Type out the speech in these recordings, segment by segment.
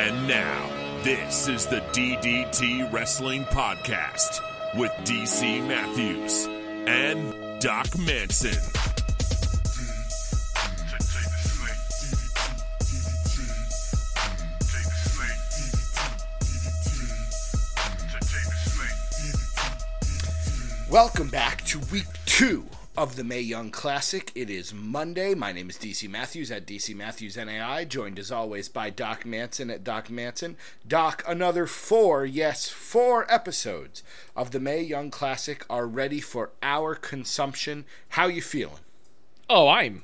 And now, this is the DDT Wrestling Podcast with DC Matthews and Doc Manson. Welcome back to week two of the Mae Young Classic. It is Monday. My name is DC Matthews at DC Matthews NAI, joined as always by Doc Manson at Doc Manson. Doc, another four, yes, four episodes of the Mae Young Classic are ready for our consumption. How you feeling? Oh, I'm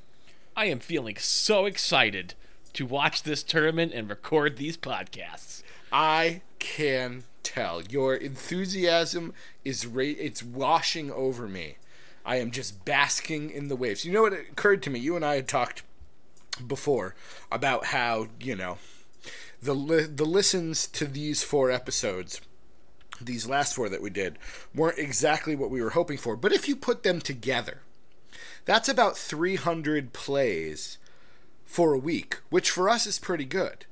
I am feeling so excited to watch this tournament and record these podcasts. I can tell your enthusiasm is ra- it's washing over me. I am just basking in the waves. You know what occurred to me? You and I had talked before about how you know the li- the listens to these four episodes, these last four that we did, weren't exactly what we were hoping for. But if you put them together, that's about 300 plays for a week, which for us is pretty good.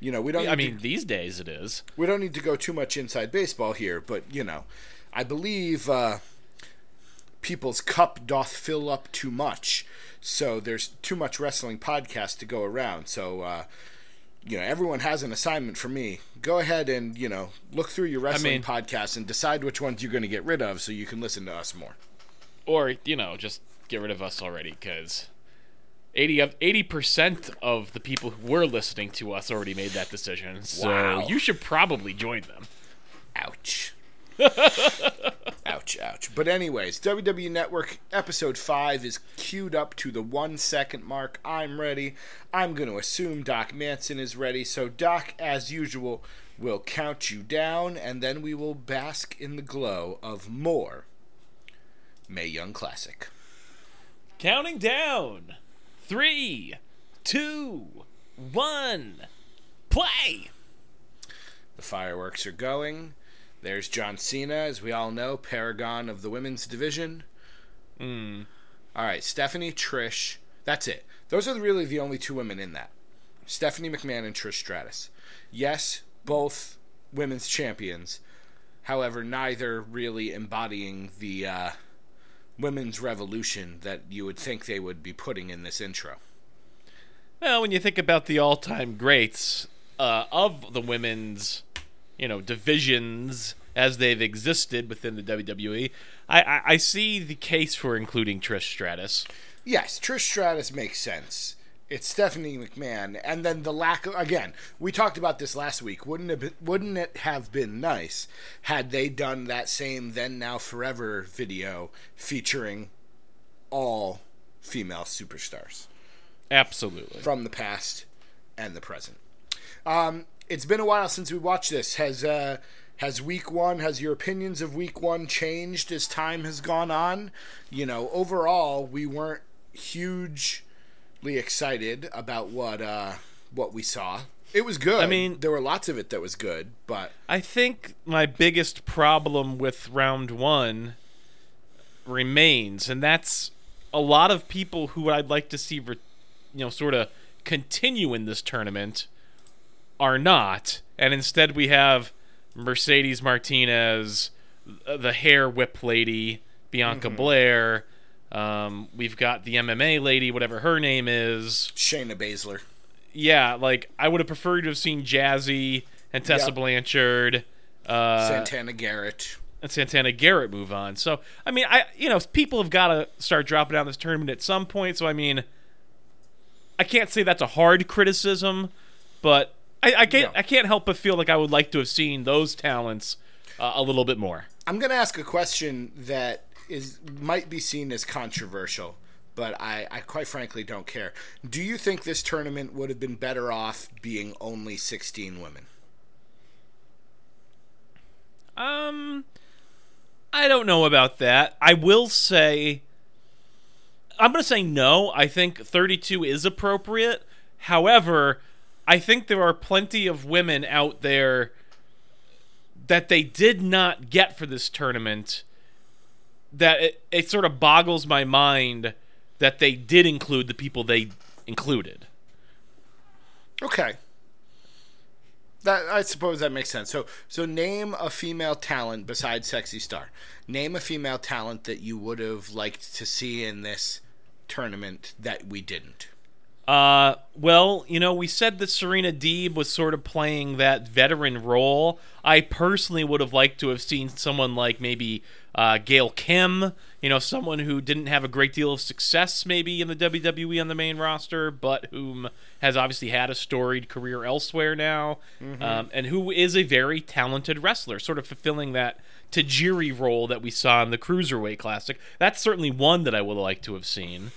You know, we don't. I need to- mean, these days it is. we don't need to go too much inside baseball here, but you know, I believe uh, people's cup doth fill up too much, so there's too much wrestling podcast to go around. So, uh, you know, everyone has an assignment for me. Go ahead and you know look through your wrestling mean- podcasts and decide which ones you're going to get rid of, so you can listen to us more. Or, you know, just get rid of us already cuz 80 of 80% of the people who were listening to us already made that decision. So, Wow. you should probably join them. Ouch. ouch, ouch. But, anyways, WWE Network episode 5 is queued up to the one second mark. I'm ready. I'm going to assume Doc Manson is ready. So, Doc, as usual, will count you down, and then we will bask in the glow of more Mae Young Classic. Counting down. Three, two, one, play. The fireworks are going. There's John Cena, as we all know, paragon of the women's division. Hmm. All right, Stephanie, Trish. That's it. Those are really the only two women in that. Stephanie McMahon and Trish Stratus. Yes, both women's champions. However, neither really embodying the uh, women's revolution that you would think they would be putting in this intro. Well, when you think about the all-time greats uh, of the women's, you know, divisions as they've existed within the WWE, I, I, I see the case for including Trish Stratus. Yes, Trish Stratus makes sense. It's Stephanie McMahon, and then the lack of again. We talked about this last week. Wouldn't it? Be, wouldn't it have been nice had they done that same "Then Now Forever" video featuring all female superstars Absolutely. from the past and the present? Um, it's been a while since we watched this. Has uh, has week one? Has your opinions of week one changed as time has gone on? You know, overall, we weren't hugely excited about what uh, what we saw. It was good. I mean- there were lots of it that was good, but I think my biggest problem with round one remains, and that's a lot of people who I'd like to see, re- you know, sort of continue in this tournament are not, and instead we have Mercedes Martinez, the hair whip lady, Bianca Belair. Um, we've got the MMA lady, whatever her name is. Shayna Baszler. Yeah, like I would have preferred to have seen Jazzy and Tessa Yep. Blanchard. Uh, Santana Garrett. and Santana Garrett move on. So I mean, I you know people have got to start dropping out of this tournament at some point. So I mean, I can't say that's a hard criticism, but I, I can't No. I can't help but feel like I would like to have seen those talents uh, a little bit more. I'm going to ask a question that is might be seen as controversial, but I, I quite frankly don't care. Do you think this tournament would have been better off being only 16 women? Um, I don't know about that. I will say, I'm going to say no. I think 32 is appropriate. However, I think there are plenty of women out there that they did not get for this tournament that it, it sort of boggles my mind that they did include the people they included. Okay. that I suppose that makes sense. So so name a female talent besides Sexy Star. Name a female talent that you would have liked to see in this tournament that we didn't. Uh, well, you know, we said that Serena Deeb was sort of playing that veteran role. I personally would have liked to have seen someone like maybe uh, Gail Kim, you know, someone who didn't have a great deal of success maybe in the WWE on the main roster, but whom has obviously had a storied career elsewhere now, um, and who is a very talented wrestler, sort of fulfilling that Tajiri role that we saw in the Cruiserweight Classic. That's certainly one that I would have liked to have seen.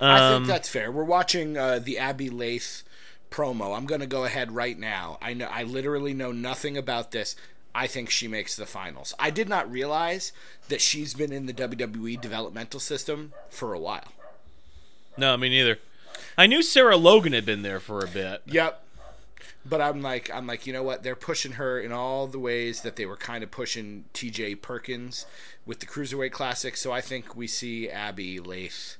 I Um, think that's fair. We're watching uh, the Abbey Laith promo. I'm going to go ahead right now. I know I literally know nothing about this. I think she makes the finals. I did not realize that she's been in the WWE developmental system for a while. No, me neither. I knew Sarah Logan had been there for a bit. Yep. But I'm like I'm like, you know what? They're pushing her in all the ways that they were kind of pushing TJ Perkins with the Cruiserweight Classic, so I think we see Abbey Laith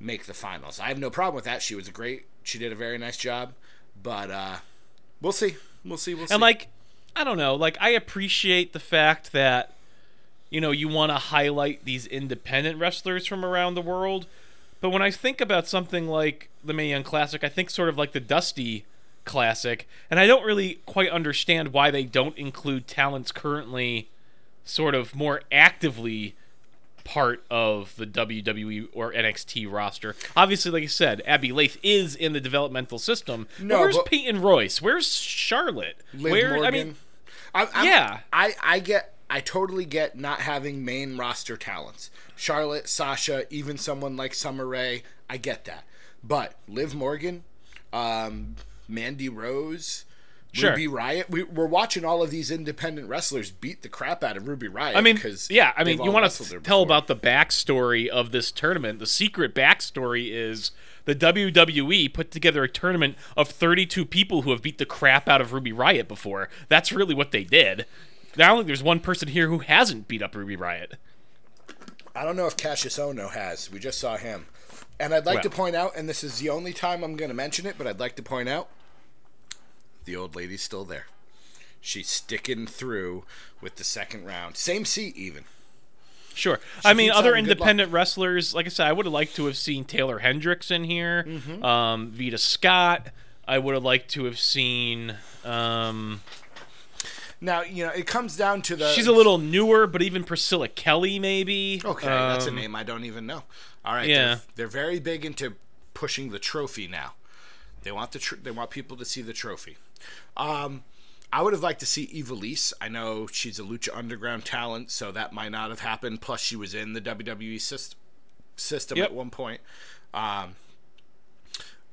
make the finals. I have no problem with that. She was a great she did a very nice job, but uh we'll see. We'll see. We'll see. And like, I don't know, like I appreciate the fact that you know you want to highlight these independent wrestlers from around the world, but when I think about something like the Mae Young Classic, I think sort of like the Dusty Classic, and I don't really quite understand why they don't include talents currently sort of more actively part of the WWE or NXT roster. Obviously, like I said, Abbey Laith is in the developmental system. but No, where's but- Peyton Royce? Where's Charlotte? Liv Where Morgan. I mean, I'm, I'm- Yeah. I I get I totally get not having main roster talents. Charlotte, Sasha, even someone like Summer Rae, I get that. But Liv Morgan, um, Mandy Rose, Sure. Ruby Riot, we, we're watching all of these independent wrestlers beat the crap out of Ruby Riot. I mean, because yeah, I mean, you want to tell about the backstory of this tournament. The secret backstory is the WWE put together a tournament of 32 people who have beat the crap out of Ruby Riot before. That's really what they did. I don't think there's one person here who hasn't beat up Ruby Riot. I don't know if Kassius Ohno has. We just saw him. And I'd like to point out, and this is the only time I'm going to mention it, but I'd like to point out the old lady's still there. She's sticking through with the second round. Same seat, even. Sure. I mean, other independent wrestlers, like I said, I would have liked to have seen Taeler Hendrix in here, Mm-hmm. um, Veda Scott. I would have liked to have seen. Um, Now, you know, it comes down to the. she's a little newer, but even Priscilla Kelly, maybe. Okay, that's a Um, name I don't even know. All right, yeah. they're, they're very big into pushing the trophy now. They want the tr- they want people to see the trophy. Um, I would have liked to see Ivelisse. I know she's a Lucha Underground talent, so that might not have happened. Plus, she was in the WWE system system Yep. at one point. Um,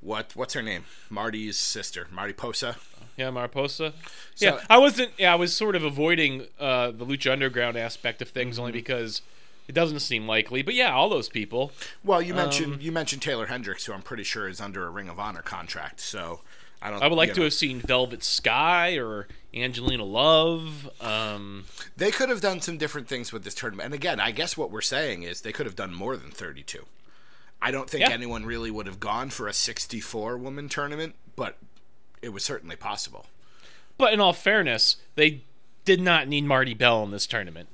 what what's her name? Marty's sister, Marty Posa. Yeah, Mariposa. So- yeah, I wasn't. Yeah, I was sort of avoiding uh, the Lucha Underground aspect of things Mm-hmm. only because it doesn't seem likely. But yeah, all those people. Well, you mentioned Um, you mentioned Taeler Hendrix, who I'm pretty sure is under a Ring of Honor contract. So I don't. I would like you to know. have seen Velvet Sky or Angelina Love. Um, They could have done some different things with this tournament. And again, I guess what we're saying is they could have done more than 32. I don't think Yeah. anyone really would have gone for a 64 woman tournament, but it was certainly possible. but in all fairness, they did not need Marti Belle in this tournament.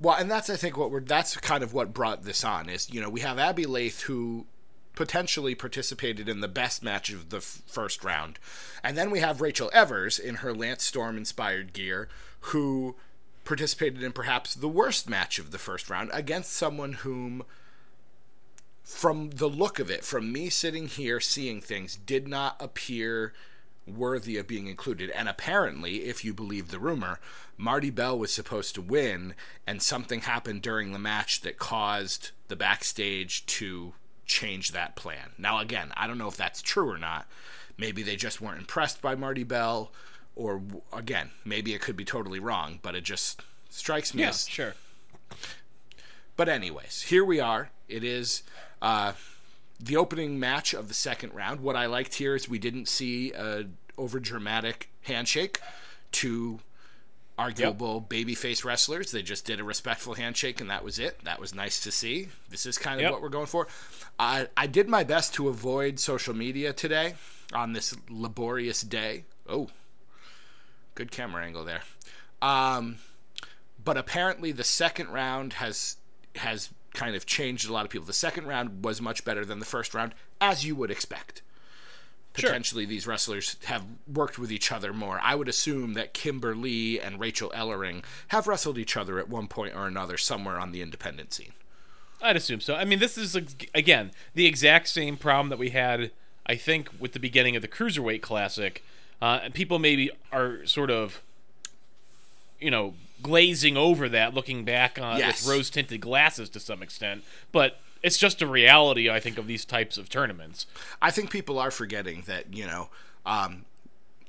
Well, and that's I think what we're that's kind of what brought this on is you know we have Abbey Laith who potentially participated in the best match of the f- first round, and then we have Rachel Evers in her Lance Storm inspired gear who participated in perhaps the worst match of the first round against someone whom from the look of it from me sitting here seeing things did not appear worthy of being included. And apparently, if you believe the rumor, Marti Belle was supposed to win, and something happened during the match that caused the backstage to change that plan. Now, again, I don't know if that's true or not. Maybe they just weren't impressed by Marti Belle, or again, maybe it could be totally wrong, but it just strikes me as sure. but anyways, here we are. It is uh, the opening match of the second round. What I liked here is we didn't see a over dramatic handshake to arguable babyface wrestlers. They just did a respectful handshake and that was it. That was nice to see. This is kind of Yep. what we're going for. I I did my best to avoid social media today on this laborious day. Oh, Good camera angle there. Um, but apparently the second round has has kind of changed a lot of people. The second round was much better than the first round, as you would expect. Sure. Potentially, these wrestlers have worked with each other more. I would assume that Kimber Lee and Rachel Ellering have wrestled each other at one point or another somewhere on the independent scene. I'd assume so. I mean, this is again the exact same problem that we had, I think, with the beginning of the cruiserweight classic. Uh, and people maybe are sort of, you know, glazing over that, looking back on Yes. with rose tinted glasses to some extent. But it's just a reality, I think, of these types of tournaments. I think people are forgetting that, you know, um,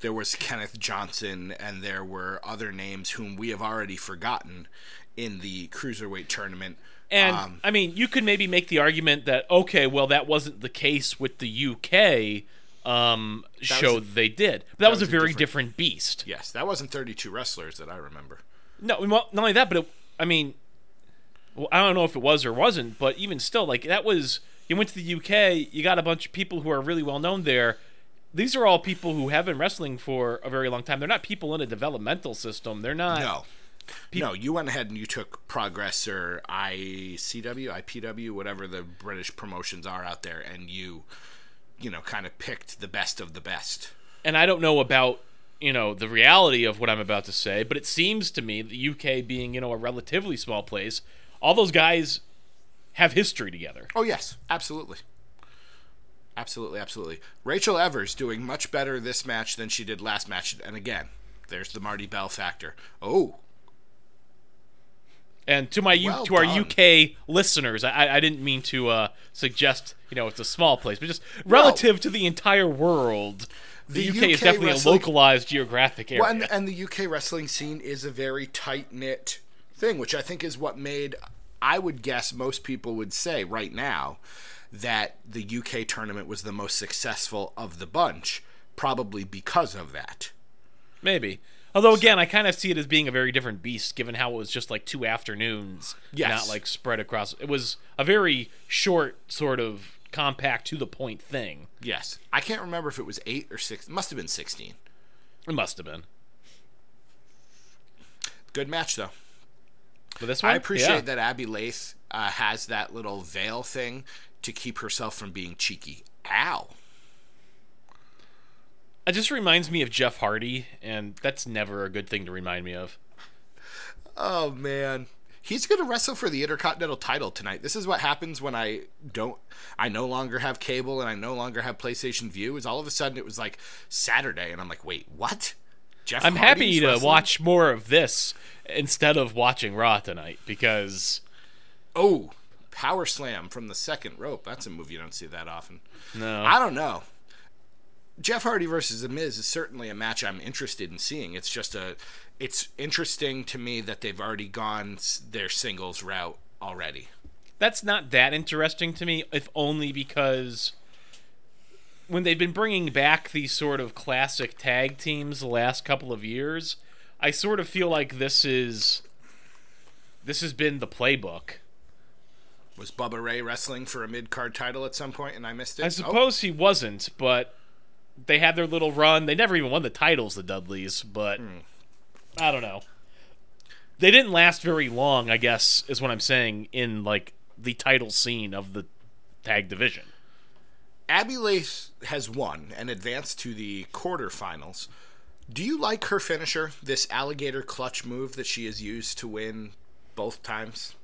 there was Kenneth Johnson and there were other names whom we have already forgotten in the cruiserweight tournament. And Um, I mean, you could maybe make the argument that okay, well, that wasn't the case with the UK um, show a- they did. But that, was, was a a very different- different beast. yes, that wasn't 32 wrestlers that I remember. No, well, not only that, but it, I mean, well, I don't know if it was or wasn't, but even still, like that was you went to the UK, you got a bunch of people who are really well known there. These are all people who have been wrestling for a very long time. They're not people in a developmental system. They're not. No. no, you went ahead and you took Progress or ICW, IPW, whatever the British promotions are out there, and you, you know, kind of picked the best of the best. and I don't know about you know the reality of what I'm about to say, but it seems to me the UK being you know a relatively small place, all those guys have history together. Oh yes, absolutely. Absolutely, absolutely. Rachel Evers doing much better this match than she did last match, and again, there's the Marti Belle factor. Oh, And to my U- Well to our done. UK listeners, I, I didn't mean to uh, suggest you know it's a small place, but just relative to the entire world, the, The UK, is definitely wrestling- a localized geographic area. well, and, and the UK wrestling scene is a very tight knit thing, which I think is what made I would guess most people would say right now that the UK tournament was the most successful of the bunch, probably because of that. Maybe. Although again, I kind of see it as being a very different beast, given how it was just like two afternoons, Yes. not like spread across. It was a very short, sort of compact, to the point thing. Yes, I can't remember if it was eight or six. It must have been sixteen. It must have been. Good match though. But this one, I appreciate yeah. that Abbey Laith uh, has that little veil thing to keep herself from being cheeky. Ow. It just reminds me of Jeff Hardy, and that's never a good thing to remind me of. Oh man. He's going to wrestle for the Intercontinental title tonight. This is what happens when I don't I no longer have cable and I no longer have PlayStation Vue. Is all of a sudden it was like Saturday and I'm like, "Wait, what?" Jeff I'm Hardy's happy to wrestling? watch more of this instead of watching Raw tonight because Oh, Power Slam from the second rope. That's a move you don't see that often. no, I don't know. Jeff Hardy versus The Miz is certainly a match I'm interested in seeing. It's just a, it's interesting to me that they've already gone s- their singles route already. that's not that interesting to me, if only because when they've been bringing back these sort of classic tag teams the last couple of years, I sort of feel like this is this has been the playbook. Was Bubba Ray wrestling for a mid card title at some point and I missed it? I Oh, suppose he wasn't, but they had their little run. They never even won the titles, the Dudleys, but hmm. I don't know. They didn't last very long, I guess, is what I'm saying, in like the title scene of the tag division. Abbey Laith has won and advanced to the quarterfinals. Do you like her finisher, this alligator clutch move that she has used to win both times?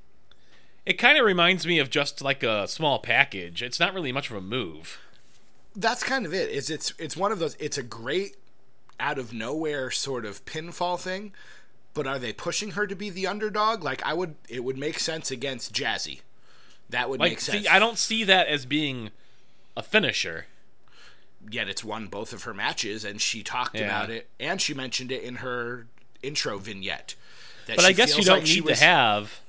It kind of reminds me of just like a small package. It's not really much of a move. that's kind of it. Is it's it's one of those. It's a great out of nowhere sort of pinfall thing, but are they pushing her to be the underdog? Like I would, it would make sense against Jazzy. That would Like, make sense. see, I don't see that as being a finisher. Yet it's won both of her matches, and she talked Yeah. about it, and she mentioned it in her intro vignette. that But she I guess you don't like need was- to have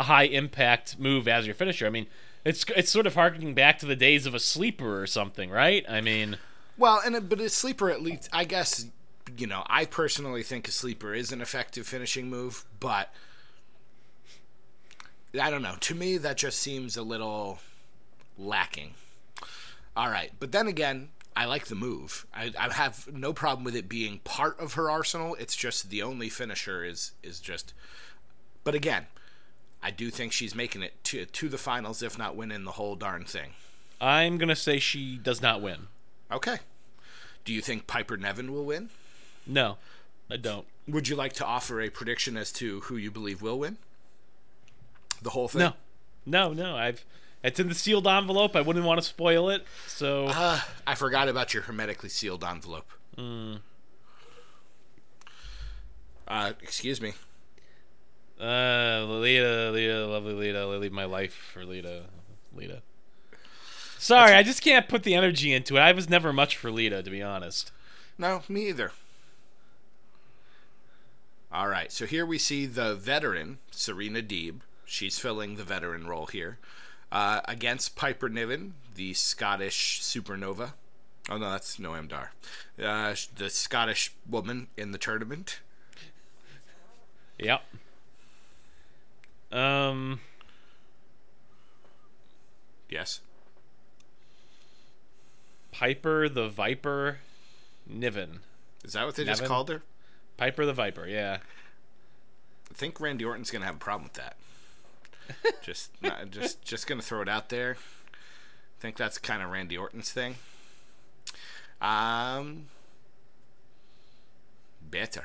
a high impact move as your finisher. I mean, it's it's sort of harkening back to the days of a sleeper or something, right? I mean, Well, and a, but a sleeper at least, I guess, you know, I personally think a sleeper is an effective finishing move, but I don't know. To me, that just seems a little lacking. All right, but then again, I like the move. I, I have no problem with it being part of her arsenal. It's just the only finisher is is just. But again, I do think she's making it to to the finals, if not winning the whole darn thing. I'm gonna say she does not win. Okay. Do you think Piper Niven will win? No, I don't. Would you like to offer a prediction as to who you believe will win? The whole thing? No, no, no. I've it's in the sealed envelope. I wouldn't want to spoil it. So Uh, I forgot about your hermetically sealed envelope. Uh, excuse me. uh, Lita, Lita, lovely Lita. I leave my life for Lita, Lita. Sorry, I just can't put the energy into it. I was never much for Lita, to be honest. No, me either. All right, so here we see the veteran, Serena Deeb. She's filling the veteran role here. Uh, against Piper Niven, the Scottish supernova. Oh, no, that's Noam Dar. Uh, the Scottish woman in the tournament. Yep. Um, Yes. Piper the Viper, Niven. Is that what they just called her? Piper the Viper. Yeah. I think Randy Orton's gonna have a problem with that. Just, not, just, just gonna throw it out there. I think that's kind of Randy Orton's thing. Um, better.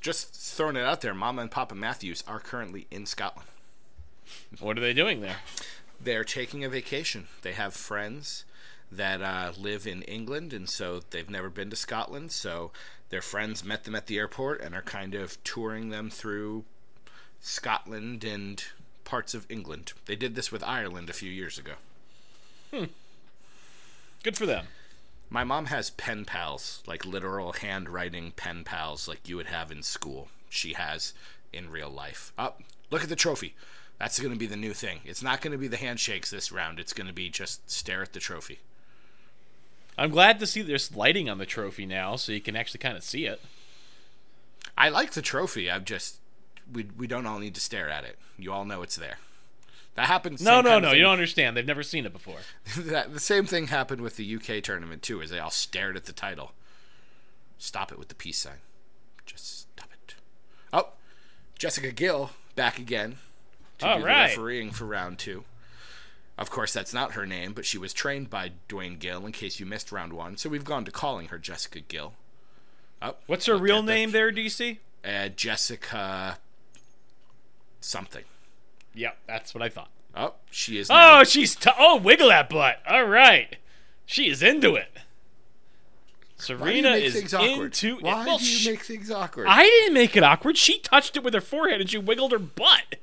Just throwing it out there. Mama and Papa Matthews are currently in Scotland. What are they doing there? They're taking a vacation. They have friends that uh, live in England, and so they've never been to Scotland. So their friends met them at the airport and are kind of touring them through Scotland and parts of England. They did this with Ireland a few years ago. Hmm. Good for them. My mom has pen pals, like literal handwriting pen pals, like you would have in school. She has in real life. Up, look at the trophy. That's going to be the new thing. It's not going to be the handshakes this round. It's going to be just stare at the trophy. I'm glad to see there's lighting on the trophy now, so you can actually kind of see it. I like the trophy. I'm just we we don't all need to stare at it. You all know it's there. That happens. No, no, no. You don't understand. They've never seen it before. that the same thing happened with the UK tournament too, as they all stared at the title. Stop it with the peace sign. Just stop it. Oh, Jessica Gill back again to All do right. the refereeing for round two. Of course, that's not her name, but she was trained by Dwayne Gill. In case you missed round one, so we've gone to calling her Jessica Gill. Oh, What's her real name there, DC? Uh, Jessica something. Yep, that's what I thought. Oh, she is. now- Oh, she's t- oh, wiggle that butt. All right, she is into it. Why do you Serena make is things awkward? into Why it. Well, do you sh- make things awkward? I didn't make it awkward. She touched it with her forehead and she wiggled her butt.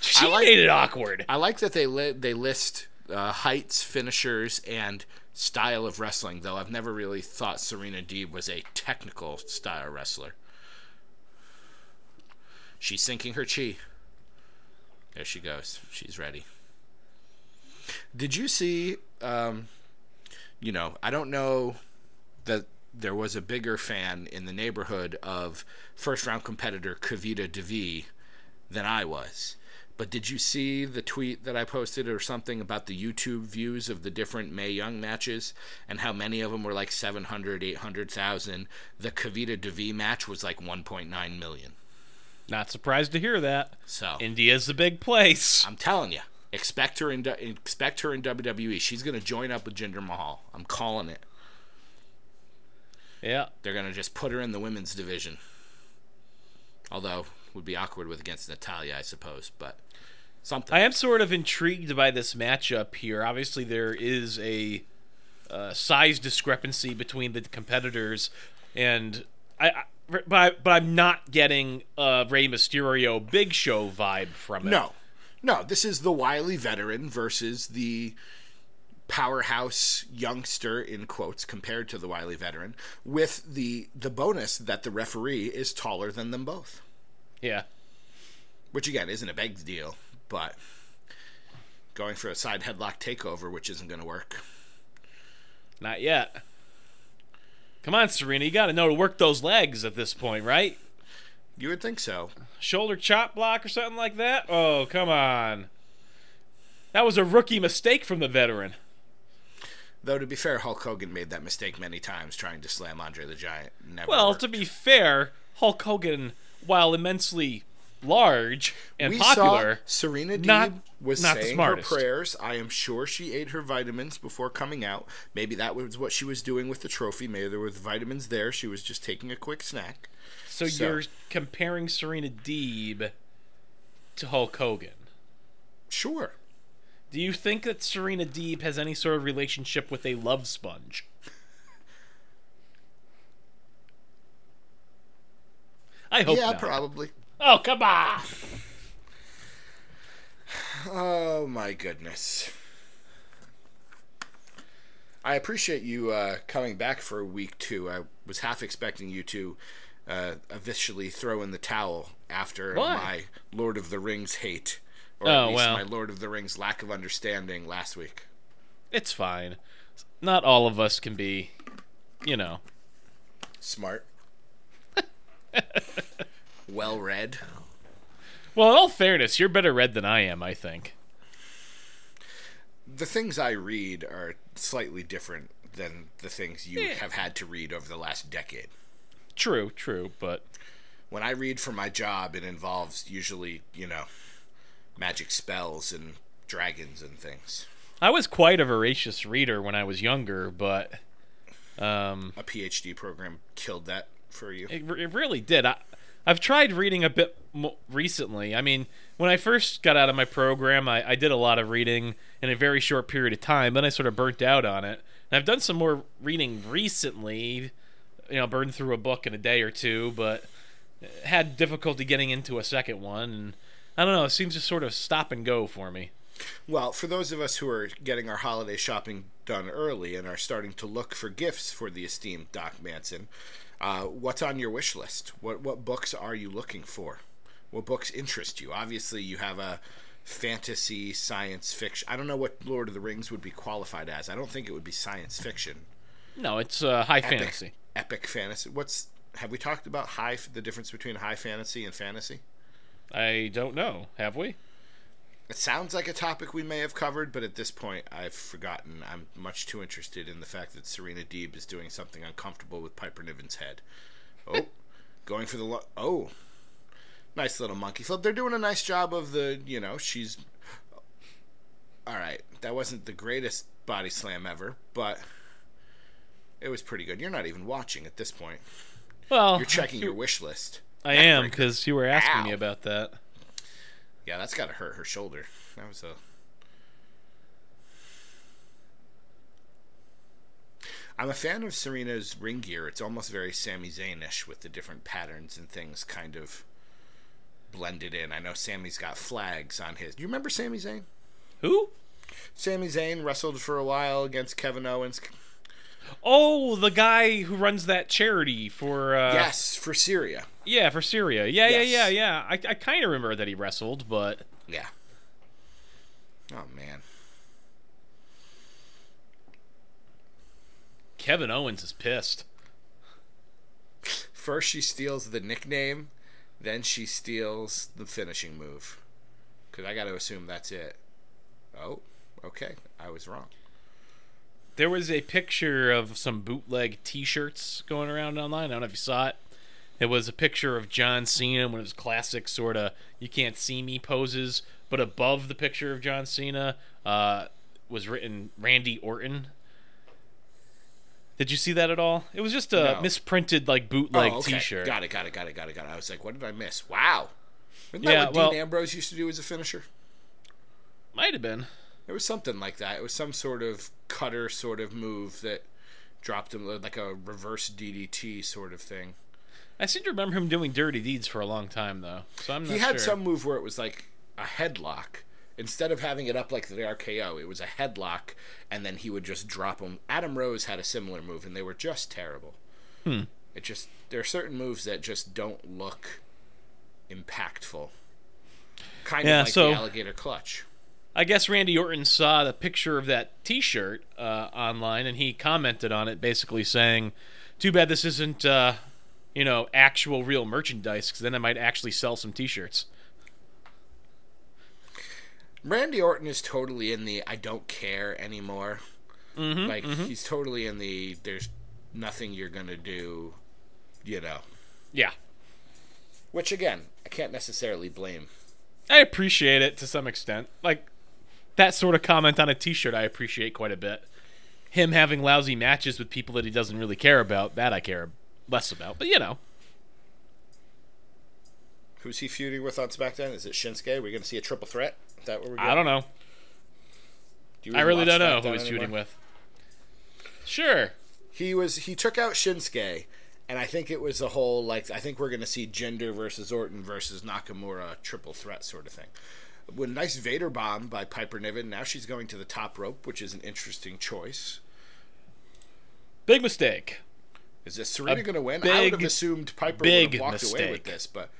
She like- made it awkward. I like that they li- they list uh, heights, finishers, and style of wrestling. Though I've never really thought Serena Deeb was a technical style wrestler. She's sinking her chi. There she goes. She's ready. Did you see? Um, you know, I don't know that there was a bigger fan in the neighborhood of first round competitor Kavita Devi than I was. But did you see the tweet that I posted or something about the YouTube views of the different Mae Young matches and how many of them were like 700, 800,000? The Kavita Devi match was like 1.9 million. Not surprised to hear that. So India's a big place. I'm telling you, expect her in expect her in WWE. She's gonna join up with Jinder Mahal. I'm calling it. Yeah. They're gonna just put her in the women's division. Although would be awkward with against Natalya, I suppose, but something. I am sort of intrigued by this matchup here. Obviously, there is a uh, size discrepancy between the competitors, and I, I but I, but I'm not getting a Rey Mysterio Big Show vibe from it. No, no. This is the wily veteran versus the powerhouse youngster in quotes compared to the wily veteran, with the the bonus that the referee is taller than them both, Yeah. which again isn't a big deal, but going for a side headlock takeover, which isn't going to work. Not yet. Come on, Serena. You got to know to work those legs at this point, right? You would think so. Shoulder chop block or something like that? Oh, come on. That was a rookie mistake from the veteran. Though to be fair, Hulk Hogan made that mistake many times trying to slam Andre the Giant. Never Well, worked. to be fair, Hulk Hogan, while immensely large and we popular, saw Serena Deeb not- was not saying her prayers. I am sure she ate her vitamins before coming out. Maybe that was what she was doing with the trophy. Maybe there were vitamins there. She was just taking a quick snack. so, so- you're comparing Serena Deeb to Hulk Hogan. Sure. Do you think that Serena Deeb has any sort of relationship with a love sponge? I hope yeah, not. probably. Oh, come on. Oh my goodness. I appreciate you uh, coming back for week two. I was half expecting you to uh, officially throw in the towel after Why? my Lord of the Rings hate, or Oh, at least well. my Lord of the Rings lack of understanding last week. It's fine. Not all of us can be, you know. Smart. well read. Well, in all fairness, you're better read than I am, I think. The things I read are slightly different than the things you Yeah. have had to read over the last decade. True, true, but when I read for my job, it involves usually, you know, magic spells and dragons and things. I was quite a voracious reader when I was younger, but um, A PhD program killed that for you. it, it really did. I, I've tried reading a bit recently. I mean, when I first got out of my program, I, I did a lot of reading in a very short period of time. Then I sort of burnt out on it. And I've done some more reading recently. You know, burned through a book in a day or two, but had difficulty getting into a second one. And I don't know. It seems to sort of stop and go for me. Well, for those of us who are getting our holiday shopping done early and are starting to look for gifts for the esteemed Doc Manson, uh, what's on your wish list? What what books are you looking for? What books interest you? Obviously, you have a fantasy, science fiction. I don't know what Lord of the Rings would be qualified as. I don't think it would be science fiction. No, it's uh, high Epic, fantasy. Epic fantasy. What's have we talked about high the difference between high fantasy and fantasy? I don't know. Have we? It sounds like a topic we may have covered, but at this point, I've forgotten. I'm much too interested in the fact that Serena Deeb is doing something uncomfortable with Piper Niven's head. Oh, going for the lo- oh, nice little monkey flip. They're doing a nice job of the, you know, she's. All right, that wasn't the greatest body slam ever, but it was pretty good. You're not even watching at this point. Well, You're checking your wish list. I am because you were asking me about that. Yeah, that's got to hurt her shoulder. That was a. I'm a fan of Serena's ring gear. It's almost very Sami Zayn-ish with the different patterns and things kind of blended in. I know Sami's got flags on his. Do you remember Sami Zayn? Who? Sami Zayn wrestled for a while against Kevin Owens. Oh, the guy who runs that charity for uh, yes, for Syria. Yeah, for Syria. Yeah, yeah, yeah, yeah. I, I kind of remember that he wrestled, but Yeah. Oh man. Kevin Owens is pissed. First she steals the nickname, then she steals the finishing move. Cuz I got to assume that's it. Oh, okay. I was wrong. There was a picture of some bootleg T-shirts going around online. I don't know if you saw it. It was a picture of John Cena, one of his classic sort of "you can't see me" poses, but above the picture of John Cena uh, was written Randy Orton. Did you see that at all? It was just a No. misprinted like bootleg oh, okay. T-shirt. Got it, got it, got it, got it, got it. I was like, what did I miss? Wow. Isn't Yeah, that what well- Dean Ambrose used to do as a finisher? Might have been. It was something like that. It was some sort of cutter sort of move that dropped him like a reverse DDT sort of thing. I seem to remember him doing dirty deeds for a long time though. So I'm not He had sure. some move where it was like a headlock. Instead of having it up like the RKO, it was a headlock, and then he would just drop him. Adam Rose had a similar move, and they were just terrible. Hmm. It just there are certain moves that just don't look impactful. Kind Yeah, of like so- the alligator clutch. I guess Randy Orton saw the picture of that T-shirt uh, online, and he commented on it, basically saying, "Too bad this isn't, uh, you know, actual real merchandise, because then I might actually sell some T-shirts." Randy Orton is totally in the I don't care anymore. Mm-hmm, like mm-hmm. he's totally in the there's nothing you're gonna do, you know. Yeah. Which again, I can't necessarily blame. I appreciate it to some extent. Like that sort of comment on a t-shirt I appreciate quite a bit. Him having lousy matches with people that he doesn't really care about, that I care less about. But you know, Who's he feuding with on SmackDown? Is it Shinsuke? We're gonna see a triple threat. Is that what we're? I don't know. Do you I really don't know who he's feuding with. Sure. He was he took out Shinsuke, and I think it was a whole like I think we're gonna see Jinder versus Orton versus Nakamura triple threat sort of thing. With a nice Vader bomb by Piper Niven. Now she's going to the top rope, which is an interesting choice. Big mistake. Is this Serena going to win? I would have assumed Piper would have walked away with this, but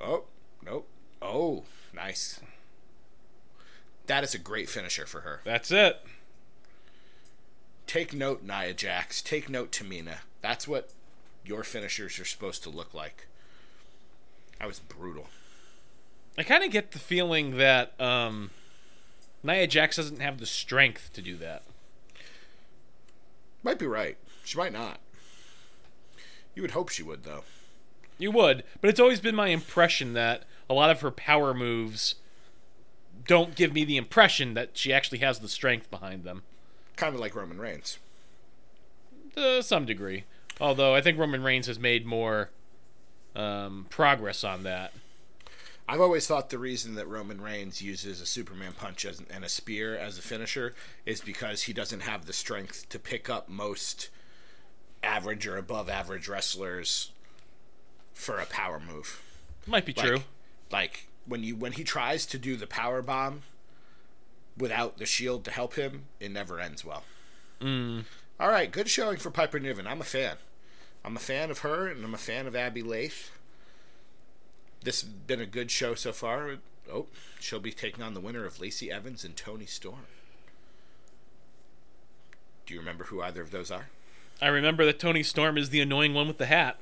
oh nope, oh nice. That is a great finisher for her. That's it. Take note, Nia Jax. Take note, Tamina. That's what your finishers are supposed to look like. That was brutal. I kind of get the feeling that um, Nia Jax doesn't have the strength to do that. Might be right. She might not. You would hope she would, though. You would, but it's always been my impression that a lot of her power moves don't give me the impression that she actually has the strength behind them. Kind of like Roman Reigns. To some degree. Although I think Roman Reigns has made more um, progress on that. I've always thought the reason that Roman Reigns uses a Superman punch as, and a spear as a finisher is because he doesn't have the strength to pick up most average or above average wrestlers for a power move. Might be Like- true. Like when you when he tries to do the power bomb without the shield to help him, it never ends well. Mm. All right, good showing for Piper Niven. I'm a fan. I'm a fan of her, and I'm a fan of Abbey Laith. This has been a good show so far. Oh, she'll be taking on the winner of Lacey Evans and Toni Storm. Do you remember who either of those are? I remember that Toni Storm is the annoying one with the hat.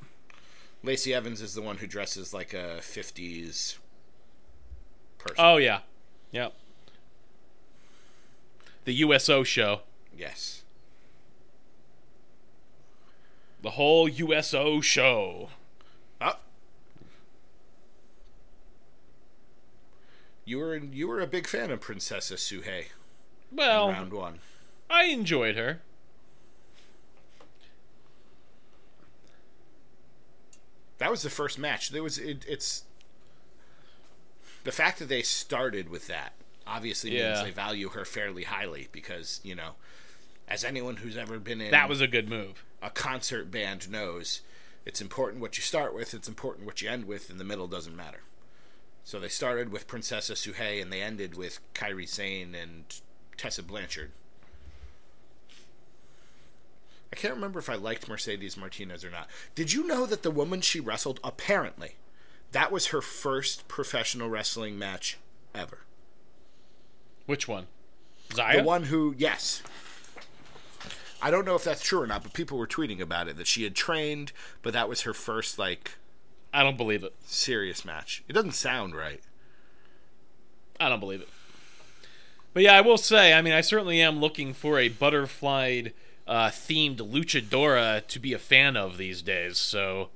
Lacey Evans is the one who dresses like a 50s person. Oh yeah, yep. The USO show, Yes. the whole USO show. Oh. You were you were a big fan of Princessa Suhei in Well, round one. I enjoyed her. That was the first match. There was it, it's the fact that they started with that obviously means they value her fairly highly because you know, as anyone who's ever been in That was a good move. a concert band knows, it's important what you start with. It's important what you end with, and the middle doesn't matter. So they started with Princesa Sugehit and they ended with Kairi Sane and Tessa Blanchard. I can't remember if I liked Mercedes Martinez or not. Did you know that the woman she wrestled, apparently, that was her first professional wrestling match ever? Which one? Zaya. The one who, yes. I don't know if that's true or not, but people were tweeting about it that she had trained, but that was her first, like, I don't believe it. serious match. It doesn't sound right. I don't believe it. But yeah, I will say, I mean, I certainly am looking for a butterflied uh, themed luchadora to be a fan of these days. So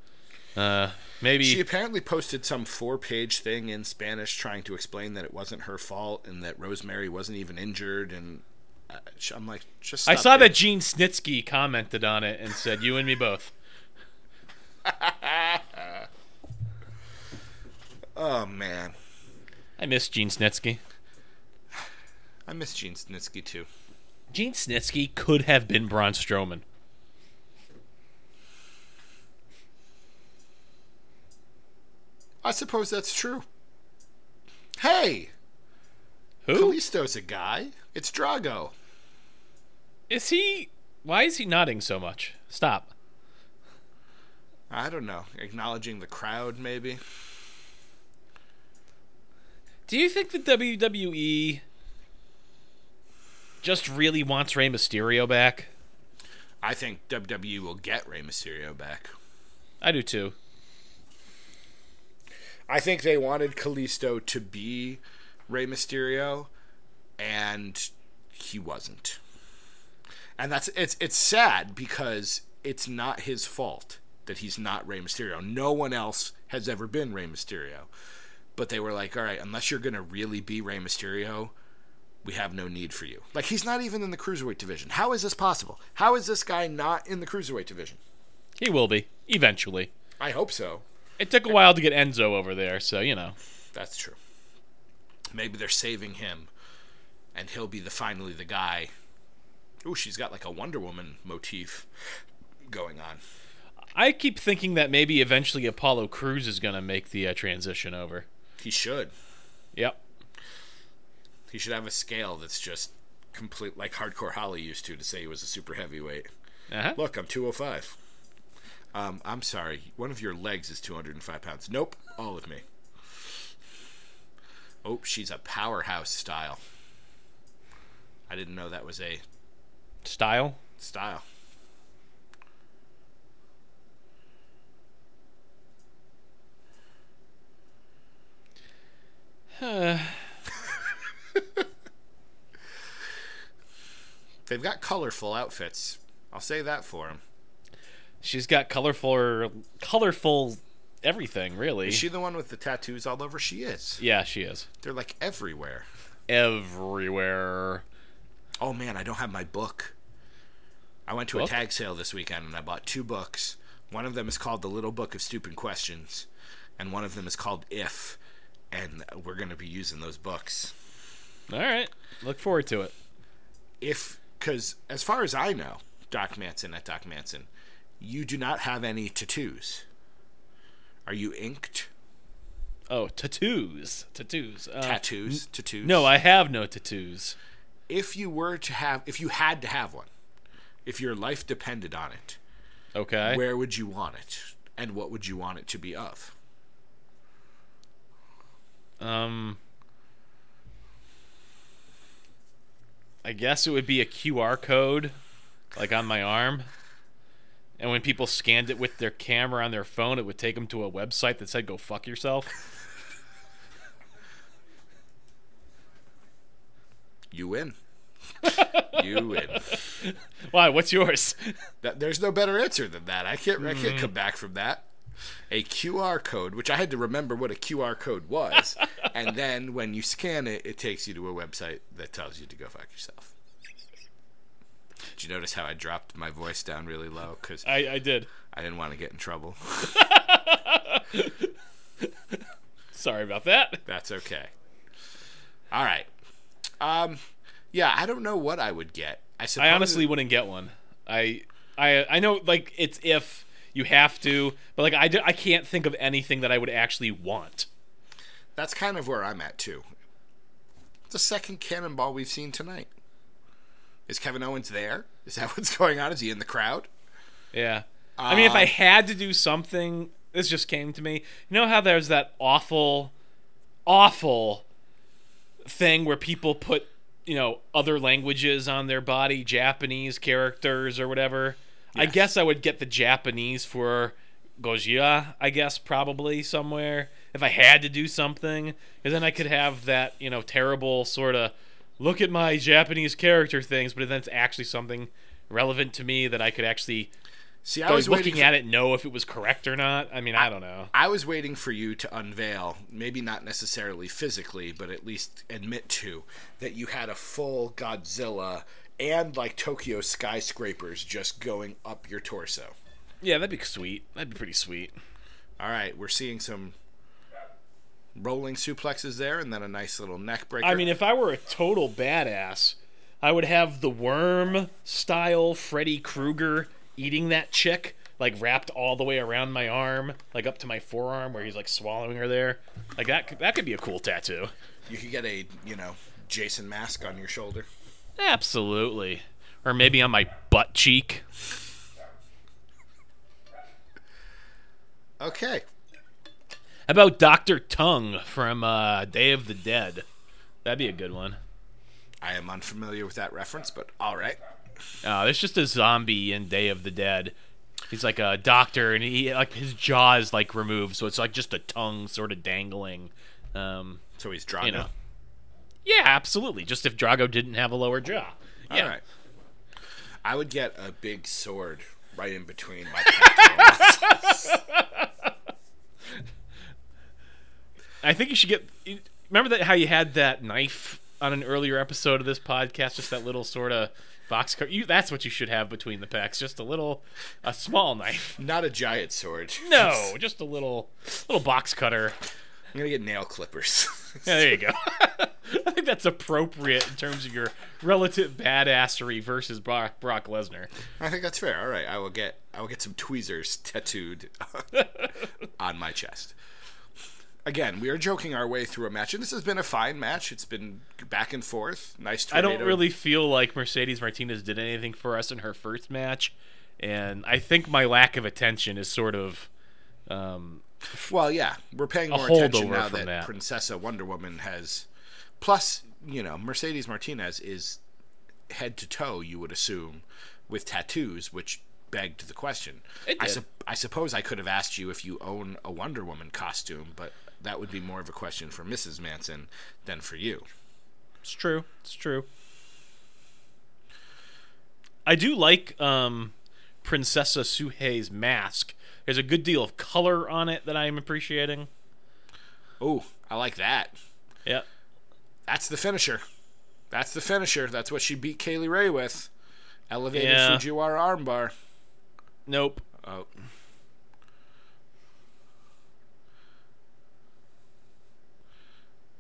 uh, maybe She apparently posted some four page thing in Spanish trying to explain that it wasn't her fault and that Rosemary wasn't even injured. And uh, I'm like, just. I saw that Gene Snitsky commented on it and said, "You and me both." Oh, man. I miss Gene Snitsky. I miss Gene Snitsky, too. Gene Snitsky could have been Braun Strowman. I suppose that's true. Hey! Who Kalisto's a guy. It's Drago. is he? Why is he nodding so much? Stop. I don't know. Acknowledging the crowd, maybe? Do you think the WWE just really wants Rey Mysterio back? I think WWE will get Rey Mysterio back. I do too. I think they wanted Kalisto to be Rey Mysterio, and he wasn't. and that's it's it's sad because it's not his fault that he's not Rey Mysterio. No one else has ever been Rey Mysterio. But they were like, all right, unless you're gonna really be Rey Mysterio, we have no need for you. Like he's not even in the cruiserweight division. How is this possible? How is this guy not in the cruiserweight division? He will be eventually. I hope so. It took a while to get Enzo over there, so you know. That's true. Maybe they're saving him, and he'll be the finally the guy. Ooh, she's got like a Wonder Woman motif going on. I keep thinking that maybe eventually Apollo Crews is gonna make the uh, transition over. He should. Yep. He should have a scale that's just complete, like Hardcore Holly used to, to say he was a super heavyweight. Uh-huh. Look, I'm 205. Um, I'm sorry. One of your legs is 205 pounds. Nope, all of me. Oh, she's a powerhouse style. I didn't know that was a Style. style. They've got colorful outfits. I'll say that for them. She's got colorful, colorful everything. Really. Is she the one with the tattoos all over? She is. yeah, she is. They're like everywhere. Everywhere. Oh man, I don't have my book. I went to a tag sale this weekend and I bought two books. One of them is called The Little Book of Stupid Questions, and one of them is called If. And we're going to be using those books. All right. Look forward to it. If, because as far as I know, Doc Manson at Doc Manson, you do not have any tattoos. Are you inked? Oh, tattoos. Tattoos. Uh, Tattoos? Tattoos? No, I have no tattoos. If you were to have, if you had to have one, if your life depended on it, Okay. where would you want it? And what would you want it to be of? Um. I guess it would be a QR code, like on my arm. And when people scanned it with their camera on their phone, it would take them to a website that said "Go fuck yourself." You win. you win. Why? What's yours? That, there's no better answer than that. I can't. I can't mm-hmm. come back from that. A QR code, which I had to remember what a QR code was, and then when you scan it, it takes you to a website that tells you to go fuck yourself. Did you notice how I dropped my voice down really low because I, I did. I didn't want to get in trouble? Sorry about that. That's okay. All right. Um, yeah, I don't know what I would get. I suppose I honestly wouldn't get one. I I I know like it's if you have to, but like I, I can't think of anything that I would actually want. that's kind of where I'm at too. The second cannonball we've seen tonight. Is Kevin Owens there? Is that what's going on? Is he in the crowd? Yeah. I mean, if Uh, I had to do something, this just came to me. You know how there's that awful, awful thing where people put, you know, other languages on their body, Japanese characters or whatever? I guess I would get the Japanese for Gojira, I guess, probably somewhere. If I had to do something, because then I could have that, you know, terrible sort of look at my Japanese character things, but then it's actually something relevant to me that I could actually See, I was looking waiting. at it know if it was correct or not. I mean, I don't know. I was waiting for you to unveil, maybe not necessarily physically, but at least admit to that you had a full Godzilla and like Tokyo skyscrapers just going up your torso. Yeah, that'd be sweet. That'd be pretty sweet. All right, we're seeing some rolling suplexes there, and then a nice little neck breaker. I mean, if I were a total badass, I would have the worm style Freddy Krueger eating that chick, like wrapped all the way around my arm, like up to my forearm, where he's like swallowing her there. Like that. could- That could be a cool tattoo. you could get a you know Jason mask on your shoulder. Absolutely. Or maybe on my butt cheek. Okay, How about Doctor Tongue from uh, Day of the Dead? That'd be a good one. I am unfamiliar with that reference, but all right. Uh, there's just a zombie in Day of the Dead. He's like a doctor, and he like his jaw is like removed, so it's like just a tongue sort of dangling. Um, So he's Drago. you know. Yeah, absolutely. Just if Drago didn't have a lower jaw. Yeah. All right. I would get a big sword right in between my. I think you should get. Remember that how you had that knife on an earlier episode of this podcast? Just that little sort of box cut. You that's what you should have between the packs, Just a little, a small knife. Not a giant sword. No, just a little, little box cutter. I'm gonna get nail clippers. Yeah, there you go. I think that's appropriate in terms of your relative badassery versus Brock, Brock Lesnar. I think that's fair. All right, I will get I will get some tweezers tattooed on my chest. Again, we are joking our way through a match, and this has been a fine match. It's been back and forth. Nice. I don't really feel like Mercedes Martinez did anything for us in her first match, and I think my lack of attention is sort of um, Well, yeah, we're paying more attention now that, that. Princesa Wonder Woman has. Plus, you know, Mercedes Martinez is head to toe. You would assume with tattoos, which begged the question. It I, did. I suppose I could have asked you if you own a Wonder Woman costume, but that would be more of a question for Mrs. Manson than for you. It's true. It's true. I do like um, Princesa Sugehit's mask. There's a good deal of color on it that I'm appreciating. Oh, I like that. Yeah. That's the finisher. That's the finisher. That's what she beat Kaylee Ray with. Elevated Yeah. Fujiwara armbar. Nope. Oh.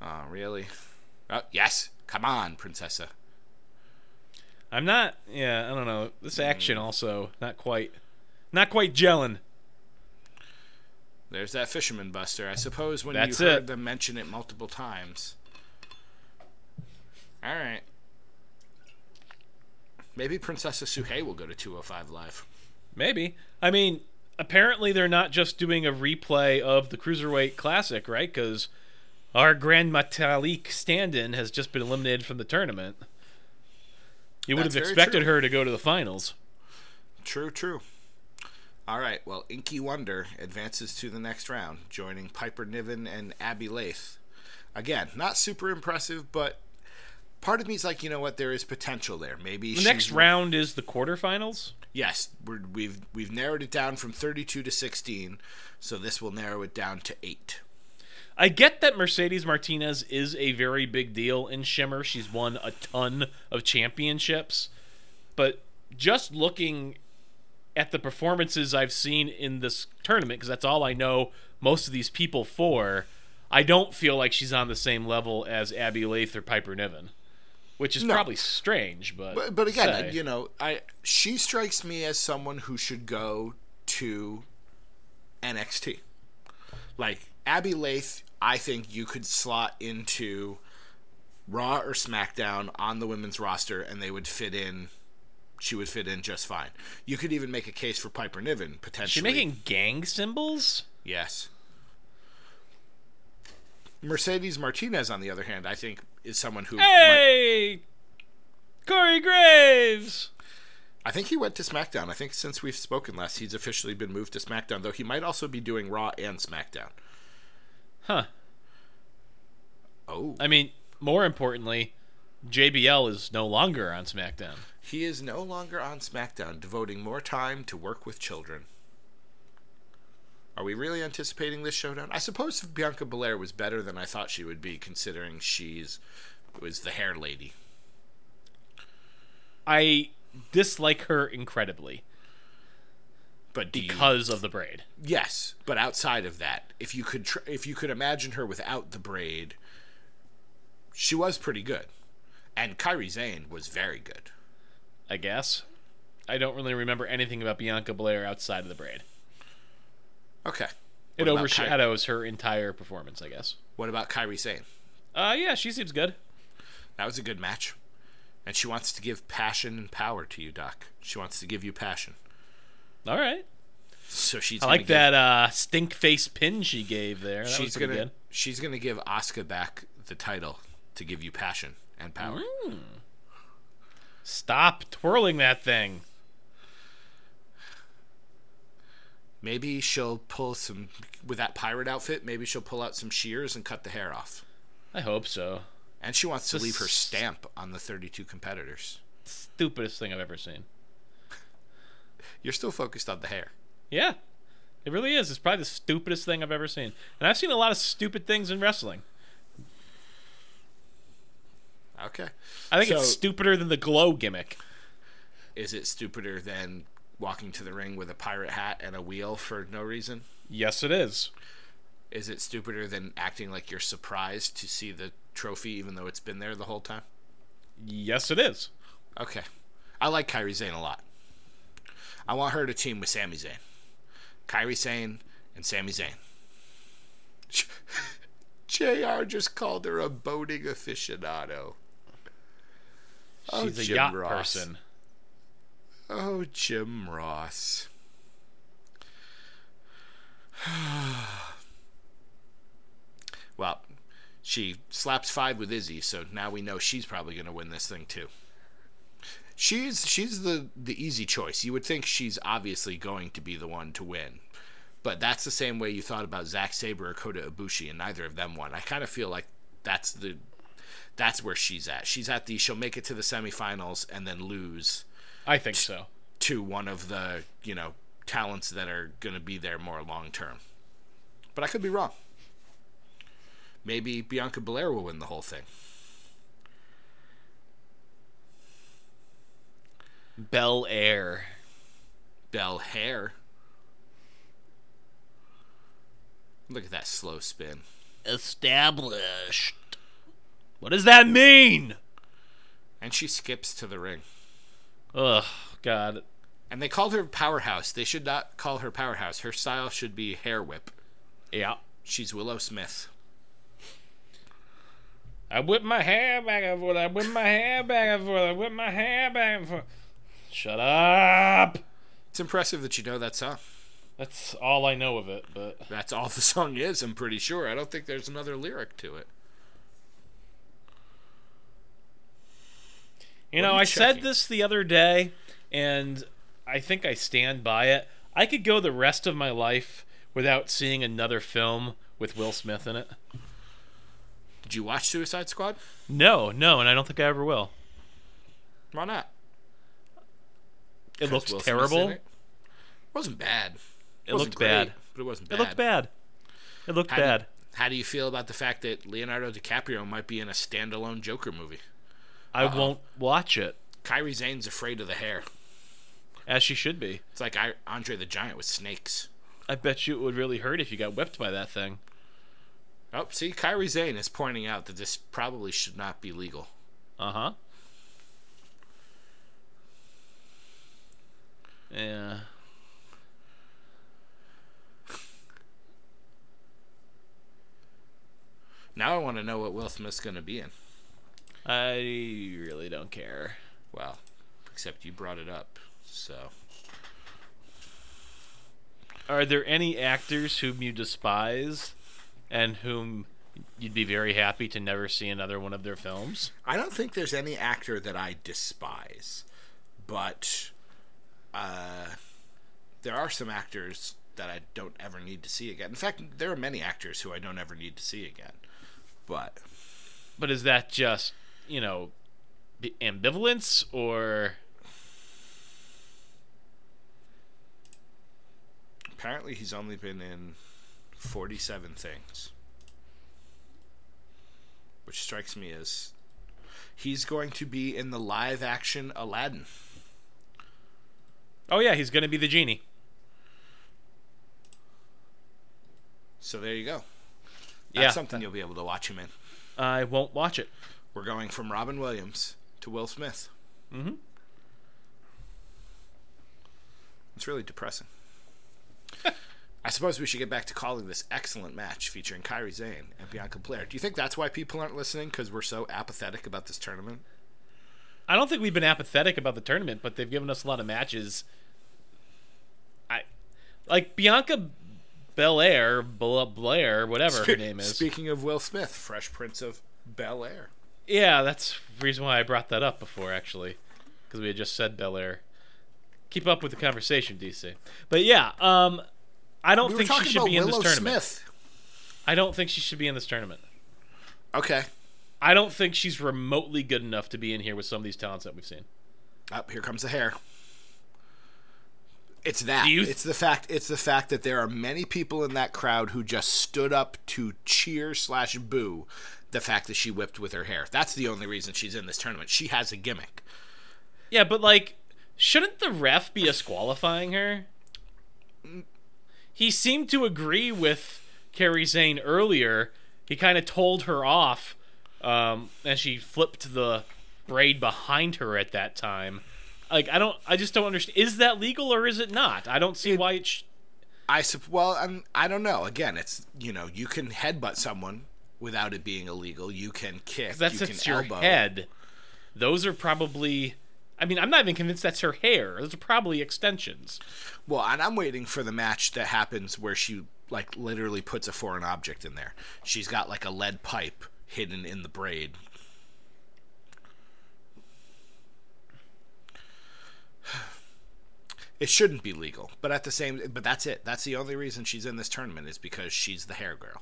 Oh, really? Oh, yes. Come on, Princesa. I'm not. Yeah, I don't know. This action hmm. also not quite, not quite gelling. There's that fisherman buster. I suppose when That's you heard it. them mention it multiple times. All right. Maybe Princesa Sugehit will go to 205 Live. Maybe. I mean, apparently they're not just doing a replay of the Cruiserweight Classic, right? Because our Grand Metalik stand-in has just been eliminated from the tournament. You would That's have expected her to go to the finals. True, true. All right. Well, Inky Wonder advances to the next round, joining Piper Niven and Abbey Laith. Again, not super impressive, but part of me is like, you know what? There is potential there. Maybe The next round is the quarterfinals. Yes, we're, we've we've narrowed it down from 32 to 16, so this will narrow it down to eight. I get that Mercedes Martinez is a very big deal in Shimmer. She's won a ton of championships. But just looking at the performances I've seen in this tournament, because that's all I know most of these people for, I don't feel like she's on the same level as Abbey Laith or Piper Niven. Which is No. probably strange, but But, but again, say. you know, I she strikes me as someone who should go to NXT. Like Abbey Laith, I think you could slot into Raw or SmackDown on the women's roster, and they would fit in. She would fit in just fine. You could even make a case for Piper Niven Is she potentially. making gang symbols? Yes. Mercedes Martinez, on the other hand, I think is someone who. might- Hey! Corey Graves! I think he went to SmackDown. I think since we've spoken last, he's officially been moved to SmackDown, though he might also be doing Raw and SmackDown. Huh. Oh. I mean, more importantly, JBL is no longer on SmackDown. He is no longer on SmackDown, devoting more time to work with children. Are we really anticipating this showdown? I suppose Bianca Belair was better than I thought she would be, considering she's was the hair lady. I dislike her incredibly But do you- because of the braid. yes, but outside of that, if you could tr- if you could imagine her without the braid, she was pretty good, and Kairi Sane was very good. I guess. I don't really remember anything about Bianca Blair outside of the braid. Okay. It What Ky- overshadows her entire performance, I guess. what about Kairi Sane? Uh, yeah, she seems good. That was a good match. And she wants to give passion and power to you, Doc. She wants to give you passion. All right. So she's I like give- that uh, stink face pin she gave there. That she's gonna good. she's gonna give Asuka back the title to give you passion and power. Mm. Stop twirling that thing. Maybe she'll pull some with that pirate outfit. Maybe she'll pull out some shears and cut the hair off. I hope so. And she wants to leave her stamp on the 32 competitors. Stupidest thing I've ever seen. you're still focused on the hair. Yeah, it really is. It's probably the stupidest thing I've ever seen, and I've seen a lot of stupid things in wrestling. Okay. I think So- it's stupider than the glow gimmick. Is it stupider than walking to the ring with a pirate hat and a wheel for no reason? Yes, it is. Is it stupider than acting like you're surprised to see the trophy even though it's been there the whole time? Yes, it is. Okay. I like Kairi Sane a lot. I want her to team with Sami Zayn. Kairi Sane and Sami Zayn. JR just called her a boating aficionado. Oh, She's a Jim yacht Ross. person. Oh, Jim Ross. well, she slaps five with Izzy, so now we know she's probably going to win this thing too. She's she's the the easy choice. You would think she's obviously going to be the one to win, but that's the same way you thought about Zack Sabre or Kota Ibushi, and neither of them won. I kind of feel like that's the that's where she's at. She's at the she'll make it to the semifinals and then lose I think so. to one of the you know talents that are going to be there more long term. But I could be wrong. Maybe Bianca Belair will win the whole thing. Bel Air. Bel Hair. Look at that slow spin. Established. What does that mean? And she skips to the ring. Ugh, God. And they called her Powerhouse. They should not call her Powerhouse. Her style should be Hair Whip. Yeah. She's Willow Smith. I whip my hair back and forth. I whip my hair back and forth. I whip my hair back and forth. Shut up. It's impressive that you know that song. That's all I know of it, but That's all the song is, I'm pretty sure. I don't think there's another lyric to it. You know, you I said this the other day, and I think I stand by it. I could go the rest of my life without seeing another film with Will Smith in it. Did you watch Suicide Squad? No, no, and I don't think I ever will. Why not? It looks terrible. in It wasn't bad. It wasn't looked great, bad. but it wasn't bad. It looked bad. It looked How do- bad. how do you feel about the fact that Leonardo DiCaprio might be in a standalone Joker movie? I Uh-oh. won't watch it, Kairi Sane's afraid of the hair. as she should be. It's like I, Andre the Giant with snakes. I bet you it would really hurt if you got whipped by that thing. Oh, see, Kairi Sane is pointing out that this probably should not be legal. Uh huh. Yeah. Now I want to know what Will Smith's going to be in. I really don't care. Well, except you brought it up, so Are there any actors whom you despise and whom you'd be very happy to never see another one of their films? I don't think there's any actor that I despise, but uh, there are some actors that I don't ever need to see again. In fact, there are many actors who I don't ever need to see again. But But is that just, you know, ambivalence or apparently, he's only been in 47 things, which strikes me as he's going to be in the live action Aladdin. Oh yeah, he's going to be the genie. So there you go. That's Yeah. something you'll be able to watch him in. I won't watch it. We're going from Robin Williams to Will Smith. Mhm. It's really depressing. I suppose we should get back to calling this excellent match featuring Kairi Sane and Bianca Blair. Do you think that's why people aren't listening? Because we're so apathetic about this tournament? I don't think we've been apathetic about the tournament, but they've given us a lot of matches. I like Bianca Belair, Bla- Blair, whatever her name is. Speaking of Will Smith, Fresh Prince of Bel Air. Yeah, that's the reason why I brought that up before, actually, because we had just said Bel Air. Keep up with the conversation, DC. But yeah, um, I don't We think she should be in this tournament. Smith. I don't think she should be in this tournament. Okay. I don't think she's remotely good enough to be in here with some of these talents that we've seen. Up here comes the hair. It's that. You- it's the fact. It's the fact that there are many people in that crowd who just stood up to cheer slash boo the fact that she whipped with her hair. That's the only reason she's in this tournament. She has a gimmick. Yeah, but like, shouldn't the ref be disqualifying her? He seemed to agree with Kairi Sane earlier. He kind of told her off, um, and she flipped the braid behind her at that time. Like, I don't, I just don't understand. Is that legal or is it not? I don't see why it. Sh- I sup- well, I'm, I don't know. Again, it's you know you can headbutt someone without it being illegal. You can kick. that's you can your elbow. head. Those are probably. I mean, I'm not even convinced that's her hair. Those are probably extensions. Well, and I'm waiting for the match that happens where she like literally puts a foreign object in there. She's got like a lead pipe hidden in the braid. It shouldn't be legal, but at the same but that's it. That's the only reason she's in this tournament is because she's the hair girl.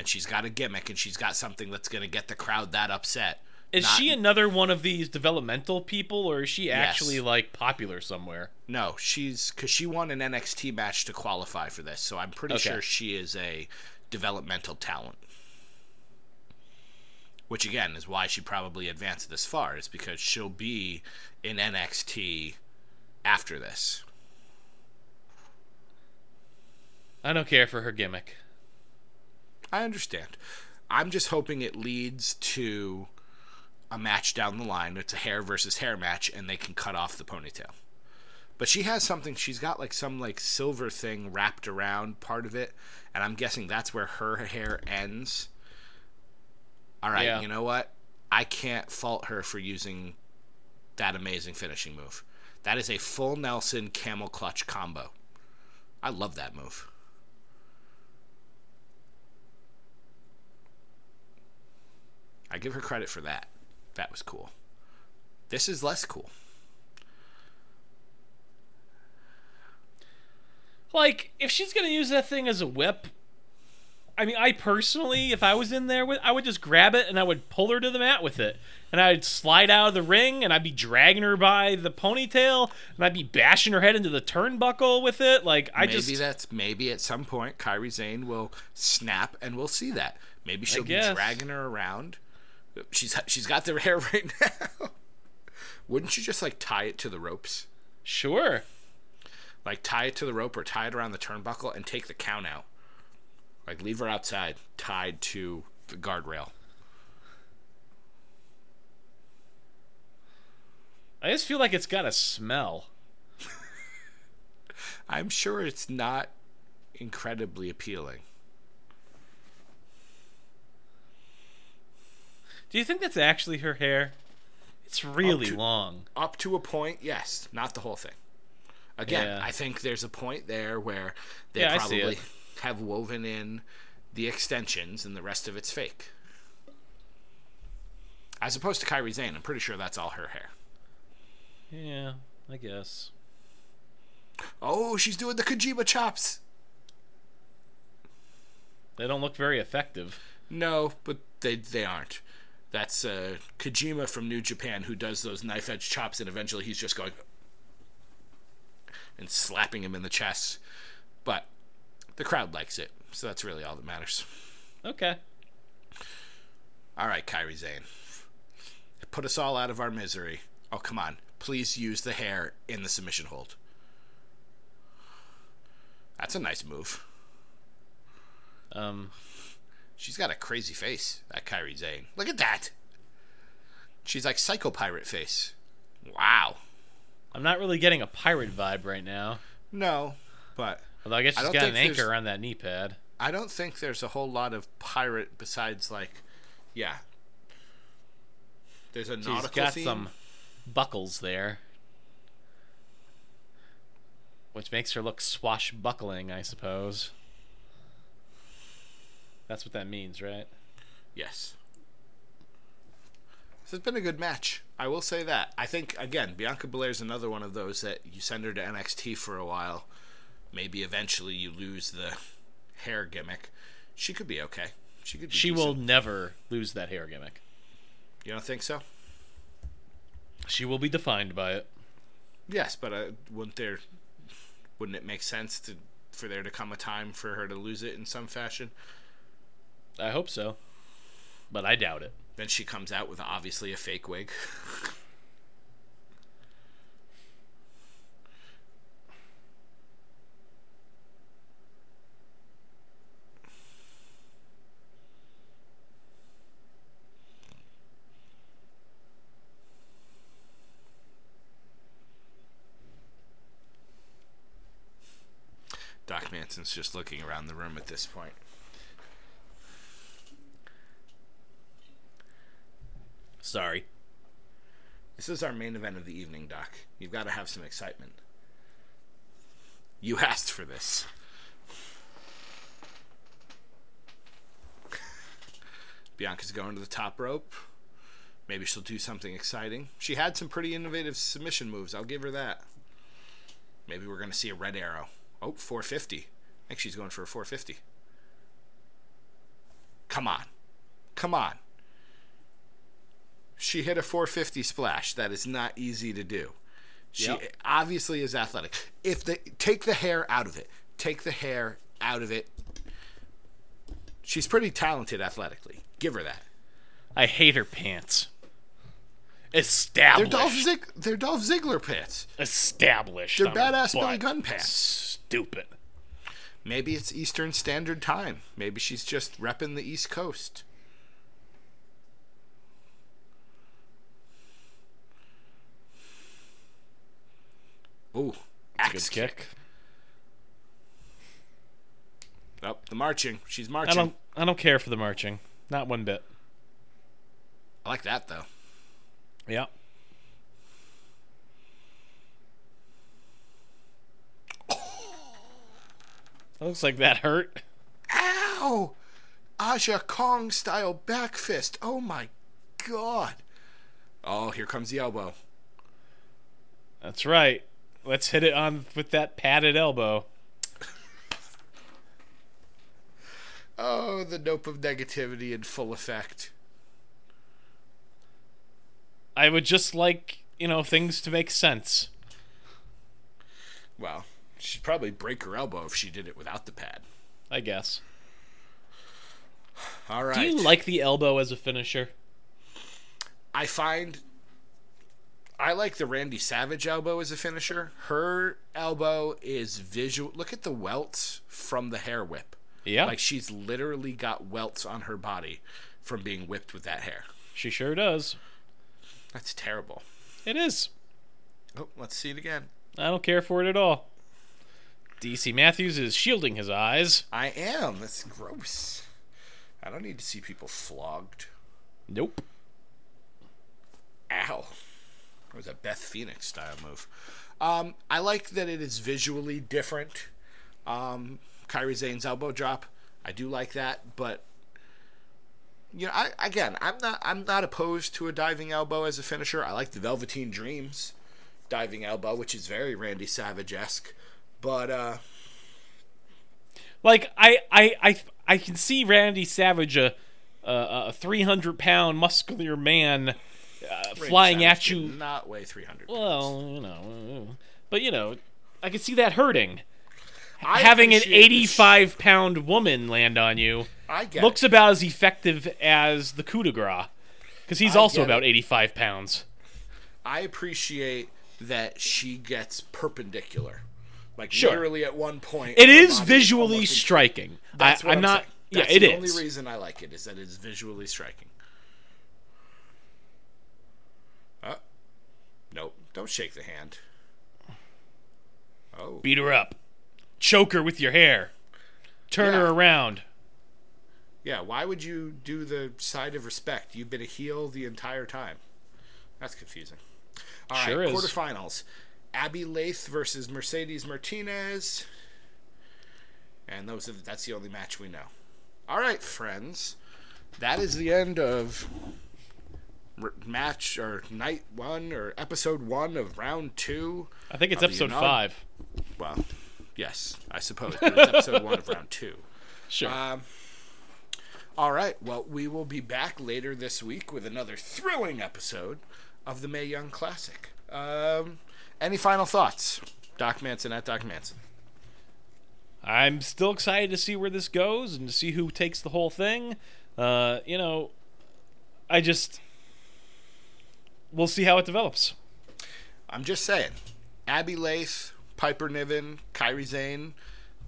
And she's got a gimmick and she's got something that's going to get the crowd that upset. Is Not- she another one of these developmental people, or is she Yes. actually like popular somewhere? No, she's because she won an NXT match to qualify for this, so I'm pretty Okay. sure she is a developmental talent. Which again is why she probably advanced this far, is because she'll be in NXT after this. I don't care for her gimmick. I understand. I'm just hoping it leads to a match down the line. It's a hair versus hair match, and they can cut off the ponytail. But she has something. She's got like some like silver thing wrapped around part of it, and I'm guessing that's where her hair ends. All right, Yeah. you know what? I can't fault her for using that amazing finishing move. That is a full Nelson camel clutch combo. I love that move. I give her credit for that. That was cool. This is less cool. Like, if she's gonna use that thing as a whip, I mean, I personally, if I was in there with, I would just grab it and I would pull her to the mat with it, and I'd slide out of the ring and I'd be dragging her by the ponytail and I'd be bashing her head into the turnbuckle with it. Like, I maybe just, that's maybe at some point Kairi Sane will snap and we'll see that. Maybe she'll be dragging her around. She's she's got their hair right now. Wouldn't you just like tie it to the ropes? sure. Like tie it to the rope or tie it around the turnbuckle and take the count out. Like leave her outside tied to the guardrail. I just feel like it's got a smell. I'm sure it's not incredibly appealing. Do you think that's actually her hair? It's really to- long. Up to a point, yes, not the whole thing. Again, Yeah. I think there's a point there where they Yeah, probably have woven in the extensions and the rest of it's fake. As opposed to Kairi Sane, I'm pretty sure that's all her hair. Yeah, I guess. Oh, she's doing the Kojima chops. They don't look very effective. No, but they they aren't. That's uh, Kojima from New Japan who does those knife edge chops, and eventually he's just going and slapping him in the chest. But the crowd likes it, so that's really all that matters. Okay. All right, Kairi Sane, put us all out of our misery. Oh, come on, please use the hair in the submission hold. That's a nice move. Um, She's got a crazy face, that Kairi Sane. Look at that. She's like Psycho Pirate face. Wow. I'm not really getting a pirate vibe right now. No, but Although I guess I she's don't got an anchor on that knee pad. I don't think there's a whole lot of pirate besides like, yeah. There's a She's nautical got theme. some buckles there. Which makes her look swashbuckling, I suppose. That's what that means, right? Yes. This has been a good match. I will say that. I think again, Bianca Belair is another one of those that you send her to NXT for a while. Maybe eventually you lose the hair gimmick. She could be okay. She could. Be She will never lose that hair gimmick. You don't think so? She will be defined by it. Yes, but uh, wouldn't there? Wouldn't it make sense to for there to come a time for her to lose it in some fashion? I hope so, but I doubt it. Then she comes out with obviously a fake wig. Doc Manson's just looking around the room at this point. Sorry. This is our main event of the evening, Doc. You've got to have some excitement. You asked for this. Bianca's going to the top rope. Maybe she'll do something exciting. She had some pretty innovative submission moves. I'll give her that. Maybe we're going to see a red arrow. Oh, 450. I think she's going for a 450. Come on. Come on. She hit a 450 splash. That is not easy to do. She Yep. obviously is athletic. If the take the hair out of it, take the hair out of it. She's pretty talented athletically. Give her that. I hate her pants. They're Established. Dolph, Zig- they're Dolph Ziggler pants. Established. They're badass Billy. Gunn pants. Stupid. Maybe it's Eastern Standard Time. Maybe she's just repping the East Coast. Ooh, Good axe kick. kick. Oh, the marching. She's marching. I don't. I don't care for the marching. Not one bit. I like that though. Yeah. Looks like that hurt. Ow! Aja Kong style back fist. Oh my god. Oh, here comes the elbow. That's right. Let's hit it on with that padded elbow. Oh, the nope of negativity in full effect. I would just like, you know, things to make sense. Well, she'd probably break her elbow if she did it without the pad. I guess. All right. Do you like the elbow as a finisher? I find I like the Randy Savage elbow as a finisher. Her elbow is visual. Look at the welts from the hair whip. Yeah. Like she's literally got welts on her body from being whipped with that hair. she sure does. That's terrible. It is. Oh, let's see it again. I don't care for it at all. DC Matthews is shielding his eyes. I am. That's gross. I don't need to see people flogged. Nope. Ow. That was a Beth Phoenix style move. Um, I like that it is visually different. Um, Kairi Sane's elbow drop. I do like that, but you know, I again, I'm not I'm not opposed to a diving elbow as a finisher. I like the Velveteen Dreams diving elbow, which is very Randy Savage esque. But uh, Like I, I, I, I can see Randy Savage, a, a, a 300 pound muscular man, uh, flying at you. not weigh 300. Well, you know, uh, but you know, I can see that hurting. I Having an appreciate the sh- 85 pound woman land on you I get looks it. about as effective as the coup de grace, because he's I also about it. 85 pounds. I appreciate that she gets perpendicular. Like Sure. literally at one point. It is visually striking. That's I, what I'm, I'm not. saying. Yeah, That's it the is. only reason I like it is that it's visually striking. Nope. Don't shake the hand. Oh, Beat her up. Choke her with your hair. Turn her around. yeah. Why would you do the side of respect? You've been a heel the entire time. That's confusing. All right, Sure is. quarterfinals. Abbey Laith versus Mercedes Martinez. And those are, that's the only match we know. All right, friends. That is the end of match or night one or episode one of round two. I think it's episode inaugur- five. Well, yes, I suppose. But it's episode one of round two. Sure. Um, all right. Well, we will be back later this week with another thrilling episode of the Mae Young Classic. Um, any final thoughts, Doc Manson at Doc Manson? I'm still excited to see where this goes and to see who takes the whole thing. Uh, you know, I just we'll see how it develops. I'm just saying, Abbey Laith, Piper Niven, Kairi Sane.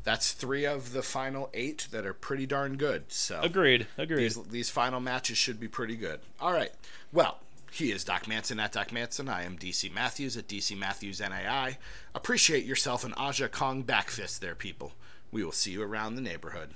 That's three of the final eight that are pretty darn good. So Agreed. Agreed. These, these final matches should be pretty good. All right. Well, he is Doc Manson at Doc Manson. I am DC Matthews at DC Matthews NAI. Appreciate yourself an Aja Kong backfist there, people. We will see you around the neighborhood.